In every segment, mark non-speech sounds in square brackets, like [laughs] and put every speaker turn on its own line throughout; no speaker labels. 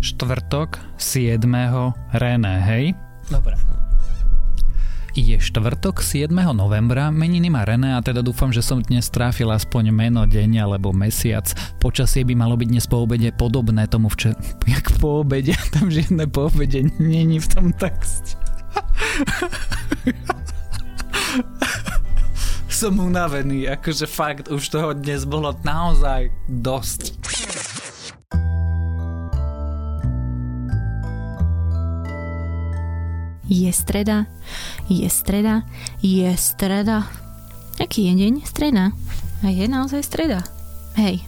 štvrtok 7. René, hej?
Dobre.
Je štvrtok 7. novembra, meniny má René a teda dúfam, že som dnes tráfil aspoň meno, deň alebo mesiac. Počasie by malo byť dnes po obede podobné tomu včer... [laughs] Jak po obede? [laughs] Tam žiadne po obede není v tom texte. [laughs] som unavený, akože fakt už toho dnes bolo naozaj dosť.
Je streda, je streda, je streda. Aký je deň? Streda. A je naozaj streda. Hej,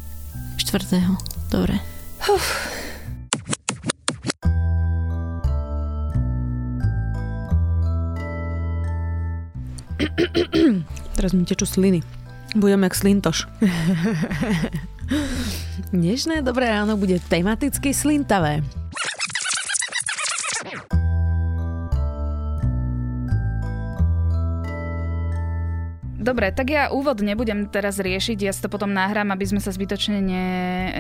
štvrtého. Dobre. Uf.
Teraz mi tečú sliny. Budem jak slintoš. Dnešné dobré ráno bude tematicky slintavé.
Dobre, tak ja úvod nebudem teraz riešiť, ja si to potom nahrám, aby sme sa zbytočne ne,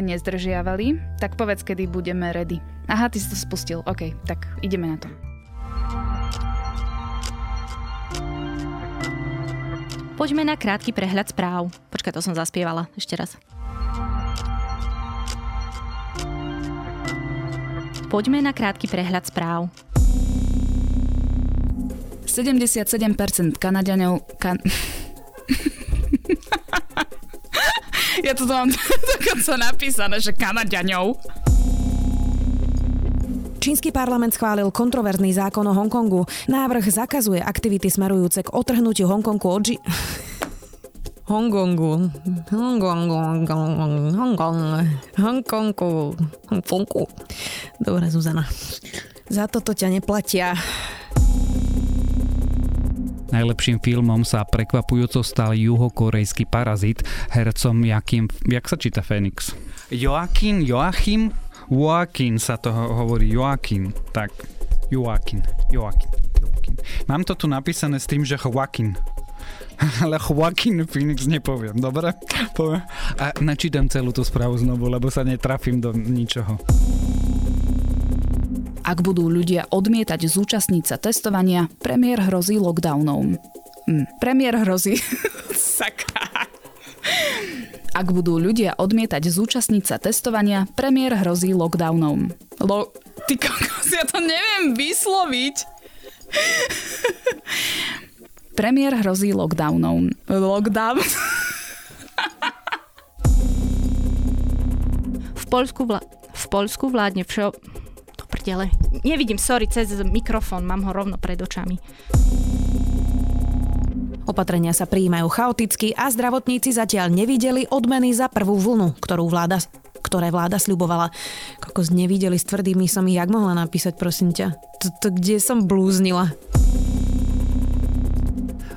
nezdržiavali. Tak povedz, kedy budeme ready. Aha, ty si to spustil, OK, tak ideme na to.
Poďme na krátky prehľad správ. Počkaj, to som zaspievala ešte raz. Poďme na krátky prehľad správ.
77% Kanaďanov... Kan... [laughs] ja to mám [laughs] dokonca napísané, že Kanaďaňov.
Čínsky parlament schválil kontroverzný zákon o Hongkongu. Návrh zakazuje aktivity smerujúce k otrhnutiu Hongkongu od ži... [laughs] Hongkongu. Hongkongu. Hongkongu. Hongkongu. Hongkongu. Dobre, Zuzana. Za toto ťa neplatia.
Najlepším filmom sa prekvapujúco stal juhokorejský parazit hercom Jakým, jak sa číta Fénix? Joaquin, Joachim, Joaquin sa to hovorí, Joaquin, tak, Joaquin, Joaquin, Joaquin. Mám to tu napísané s tým, že Joaquin, [laughs] ale Joaquin Phoenix nepoviem, dobre? [laughs] Poviem. A načítam celú tú správu znovu, lebo sa netrafím do ničoho.
Ak budú ľudia odmietať zúčastniť sa testovania, premiér hrozí lockdownom. Hm, premiér hrozí... [laughs] Sakra. Ak budú ľudia odmietať zúčastniť sa testovania, premiér hrozí lockdownom. Lo... Ty kokos, ja to neviem vysloviť. [laughs] premiér hrozí lockdownom. Lockdown.
v Polsku, vla... v Polsku vládne všo prdele. Nevidím, sorry, cez mikrofón, mám ho rovno pred očami.
Opatrenia sa prijímajú chaoticky a zdravotníci zatiaľ nevideli odmeny za prvú vlnu, ktorú vláda ktoré vláda sľubovala. Kokos nevideli s tvrdými som jak mohla napísať, prosím ťa. To kde som blúznila?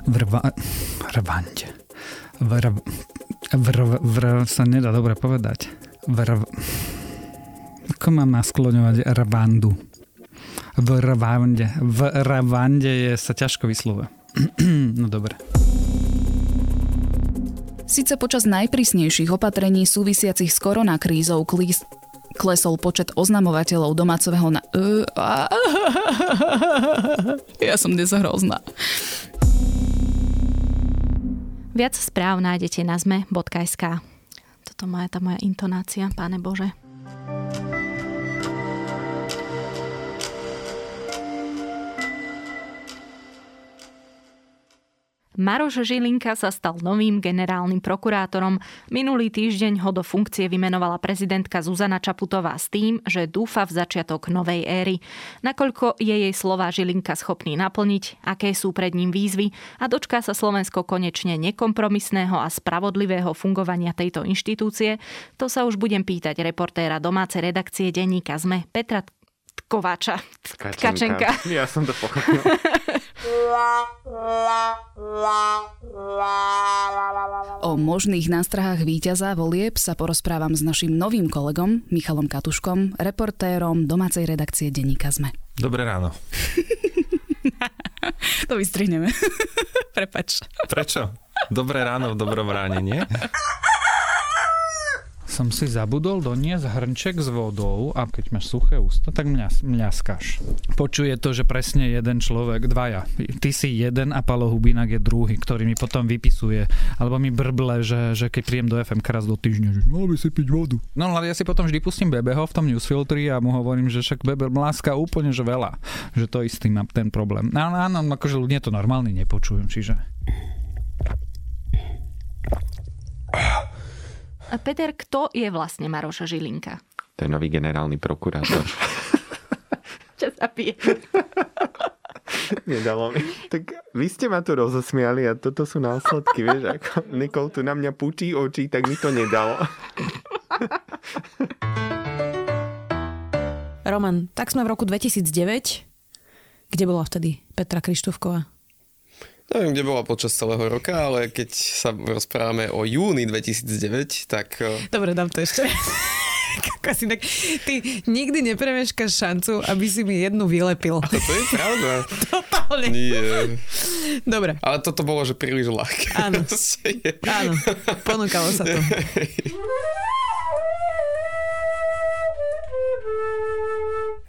Vrva... Rvante. Vrv... Vrv... Vrv... sa nedá dobre povedať. Vrv... Ako mám naskloňovať Rwandu? V Rwande. V Rwande je, sa ťažko vyslúva. [clears throat] no dobre.
Sice počas najprísnejších opatrení súvisiacich s koronakrízou klís, klesol počet oznamovateľov domácového na... [laughs] Ja som dnes hrozná.
Viac správ nájdete na zme.sk. Toto má tá moja intonácia, páne Bože. Maroš Žilinka sa stal novým generálnym prokurátorom. Minulý týždeň ho do funkcie vymenovala prezidentka Zuzana Čaputová s tým, že dúfa v začiatok novej éry. Nakoľko je jej slova Žilinka schopný naplniť, aké sú pred ním výzvy a dočká sa Slovensko konečne nekompromisného a spravodlivého fungovania tejto inštitúcie, to sa už budem pýtať reportéra domácej redakcie denníka ZME Petra Kováča.
Tkačenka. Ja som to pochopil. [laughs]
O možných nástrahách víťaza volieb sa porozprávam s našim novým kolegom Michalom Katuškom, reportérom domácej redakcie Denníka ZME.
Dobré ráno. [laughs]
to vystrihneme. [laughs] Prepač.
Prečo? Dobré ráno v dobrom ráne, nie? [laughs]
som si zabudol doniesť hrnček s vodou a keď máš suché ústa, tak mňa, mňaskáš. Počuje to, že presne jeden človek, dvaja. Ty si jeden a Palo Hubinak je druhý, ktorý mi potom vypisuje, alebo mi brble, že, že keď príjem do FM raz do týždňa, že mal by si piť vodu. No ale ja si potom vždy pustím Bebeho v tom newsfiltri a mu hovorím, že však Bebe mláska úplne že veľa, že to istý má ten problém. Áno, áno, akože ľudia to normálne nepočujú, čiže...
Peter, kto je vlastne Maroša Žilinka?
To je nový generálny prokurátor. [laughs]
Čo sa pije? [laughs]
Nedalo mi. Tak vy ste ma tu rozosmiali a toto sú následky, vieš, ako Nikol tu na mňa púčí oči, tak mi to nedalo.
Roman, tak sme v roku 2009. Kde bola vtedy Petra Krištúvková?
Neviem, kde bola počas celého roka, ale keď sa rozprávame o júni 2009, tak...
Eh, Dobre, dám to ešte. [laughs] tak ty nikdy nepremeškáš šancu, aby si mi jednu vylepil.
A to je pravda. [laughs]
Totálne.
Nie.
Dobre.
Ale toto bolo, že príliš ľahké.
Áno. [laughs] Áno, ponúkalo sa to.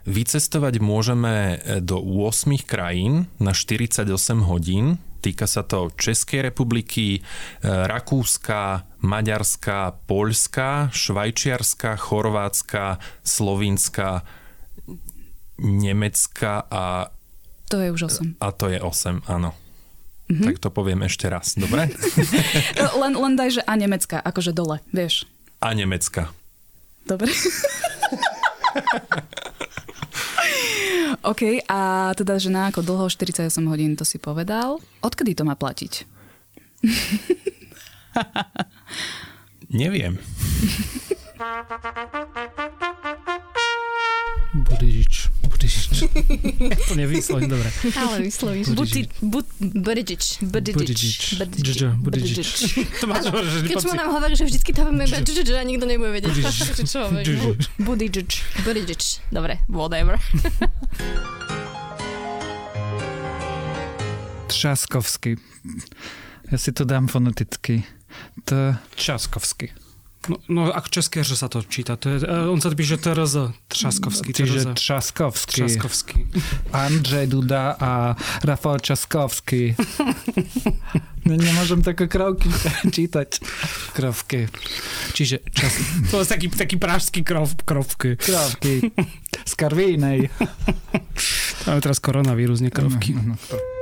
Vycestovať môžeme do 8 krajín na 48 hodín. Týka sa to Českej republiky, e, Rakúska, Maďarska, Poľska, Švajčiarska, Chorvátska, Slovinska, Nemecka a...
To je už 8.
A to je 8, áno. Mm-hmm. Tak to poviem ešte raz, dobre? [laughs]
len, len daj, že a Nemecka, akože dole, vieš.
A Nemecka.
Dobre. [laughs] [laughs] OK, a teda, že na ako dlho 48 hodín to si povedal. Odkedy to má platiť? [laughs]
Neviem.
Budižič. Ja [laughs] to nevyslovím, dobre.
Ale vyslovíš. Budižič. Budižič. Budižič.
Budižič. [laughs]
Keď som nám hovorí, že vždycky to hovoríme iba a nikto nebude vedieť. [laughs] Čo. Budižič. Dobre, whatever.
Třaskovský. Ja si to dám foneticky. T. Časkovský.
No, no ak české, že sa to číta. To je, uh, on sa píše TRZ, Třaskovský.
Čiže Třaskovský.
Třaskovský.
Andrzej Duda a Rafał Časkovský. no, nemôžem také krovky [laughs] čítať. Krovky. Čiže čas...
To je taký, taký pražský krov, krovky.
Krovky. Z Karvínej.
Máme teraz koronavírus, nie krovky. No, no, no.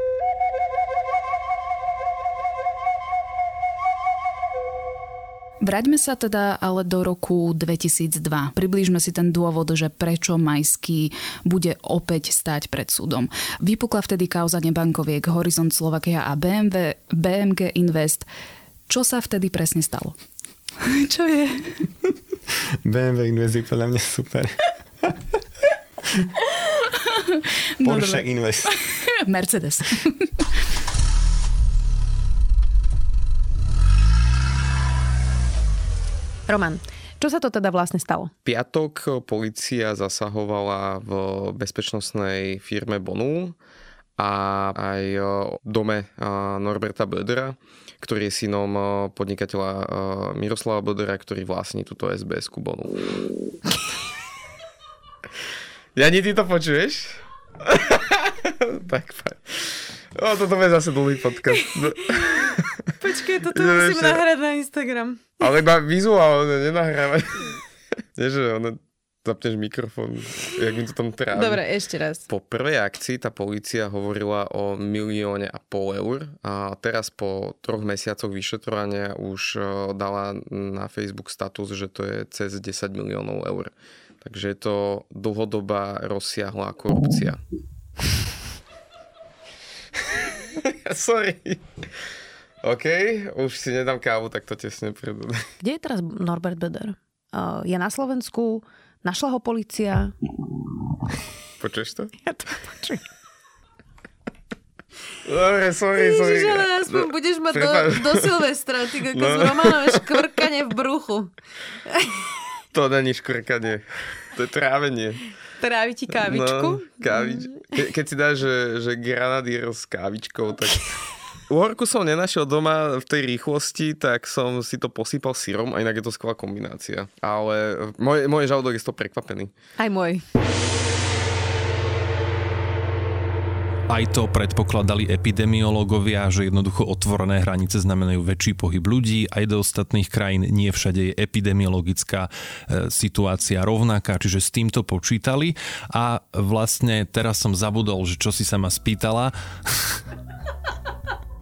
Vráťme sa teda ale do roku 2002. Priblížme si ten dôvod, že prečo Majský bude opäť stať pred súdom. Vypukla vtedy kauza nebankoviek Horizont Slovakia a BMW, BMG Invest. Čo sa vtedy presne stalo? [laughs] Čo je?
BMW Invest je podľa mňa super. [laughs] Porsche no, Invest. [laughs]
Mercedes.
Roman, čo sa to teda vlastne stalo?
Piatok policia zasahovala v bezpečnostnej firme Bonu a aj v dome Norberta Bödera, ktorý je synom podnikateľa Miroslava Bödera, ktorý vlastní túto SBS-ku Bonu. [laughs] Jani, ty to počuješ? [laughs] tak, fajn. O, toto je zase dlhý podcast. [laughs] [laughs]
Počkej, toto musím nahrať na Instagram.
Ale iba vizuálne, nenahrávať. [laughs] Nie, že ono, zapneš mikrofón, jak mi to tam trávi.
Dobre, ešte raz.
Po prvej akcii tá policia hovorila o milióne a pol eur a teraz po troch mesiacoch vyšetrovania už dala na Facebook status, že to je cez 10 miliónov eur. Takže je to dlhodobá rozsiahla korupcia. [laughs] Sorry. OK, už si nedám kávu, tak to tesne predu. [laughs]
Kde je teraz Norbert Beder? Uh, je na Slovensku? Našla ho policia?
Počuješ to?
Ja to počujem.
Dobre, sorry, sorry.
Ježiš, ale aspoň no, budeš mať do, do Silvestra, ty ako no. s Romanom škvrkanie v bruchu.
To není škvrkanie, to je trávenie.
Trávi ti kávičku?
No, kávič. Ke, keď si dáš, že, že granadír s kávičkou, tak Uhorku som nenašiel doma v tej rýchlosti, tak som si to posypal sírom a inak je to skvelá kombinácia. Ale môj, môj žalúdok je to prekvapený.
Aj môj.
Aj to predpokladali epidemiológovia, že jednoducho otvorené hranice znamenajú väčší pohyb ľudí, aj do ostatných krajín nie všade je epidemiologická e, situácia rovnaká, čiže s týmto počítali a vlastne teraz som zabudol, že čo si sa ma spýtala. [laughs]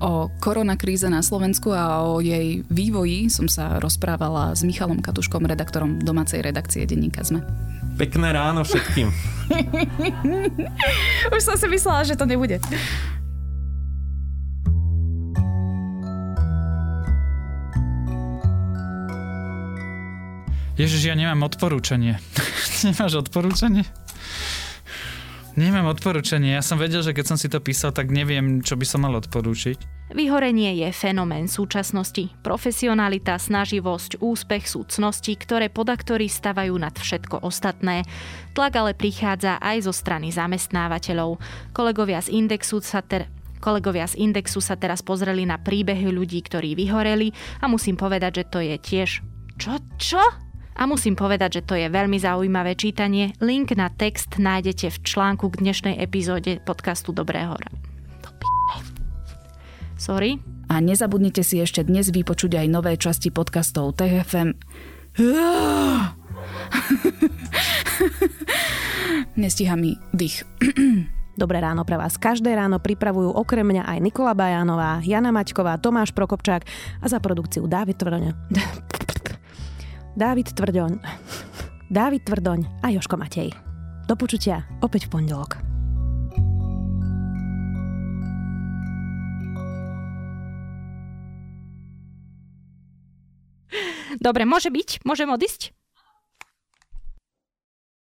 O koronakríze na Slovensku a o jej vývoji som sa rozprávala s Michalom Katuškom, redaktorom domácej redakcie denníka ZME.
Pekné ráno všetkým. [laughs]
Už som si myslela, že to nebude.
Ježiš, ja nemám odporúčanie. [laughs] Nemáš odporúčanie? Nemám odporúčanie. Ja som vedel, že keď som si to písal, tak neviem, čo by som mal odporúčiť.
Vyhorenie je fenomén súčasnosti. Profesionalita, snaživosť, úspech sú cnosti, ktoré podaktory stavajú nad všetko ostatné. Tlak ale prichádza aj zo strany zamestnávateľov. Kolegovia z Indexu sa ter- Kolegovia z Indexu sa teraz pozreli na príbehy ľudí, ktorí vyhoreli a musím povedať, že to je tiež... Čo? Čo? A musím povedať, že to je veľmi zaujímavé čítanie. Link na text nájdete v článku k dnešnej epizóde podcastu Dobrého Sorry.
A nezabudnite si ešte dnes vypočuť aj nové časti podcastov TFM. [laughs] Nestíha mi dých. [clears throat]
Dobré ráno pre vás. Každé ráno pripravujú okrem mňa aj Nikola Bajánová, Jana Maťková, Tomáš Prokopčák a za produkciu Dávid Tvrdoň. [laughs] Dávid Tvrdoň. Dávid Tvrdoň a Joško Matej. Do počutia opäť v pondelok.
Dobre, môže byť? Môžem odísť?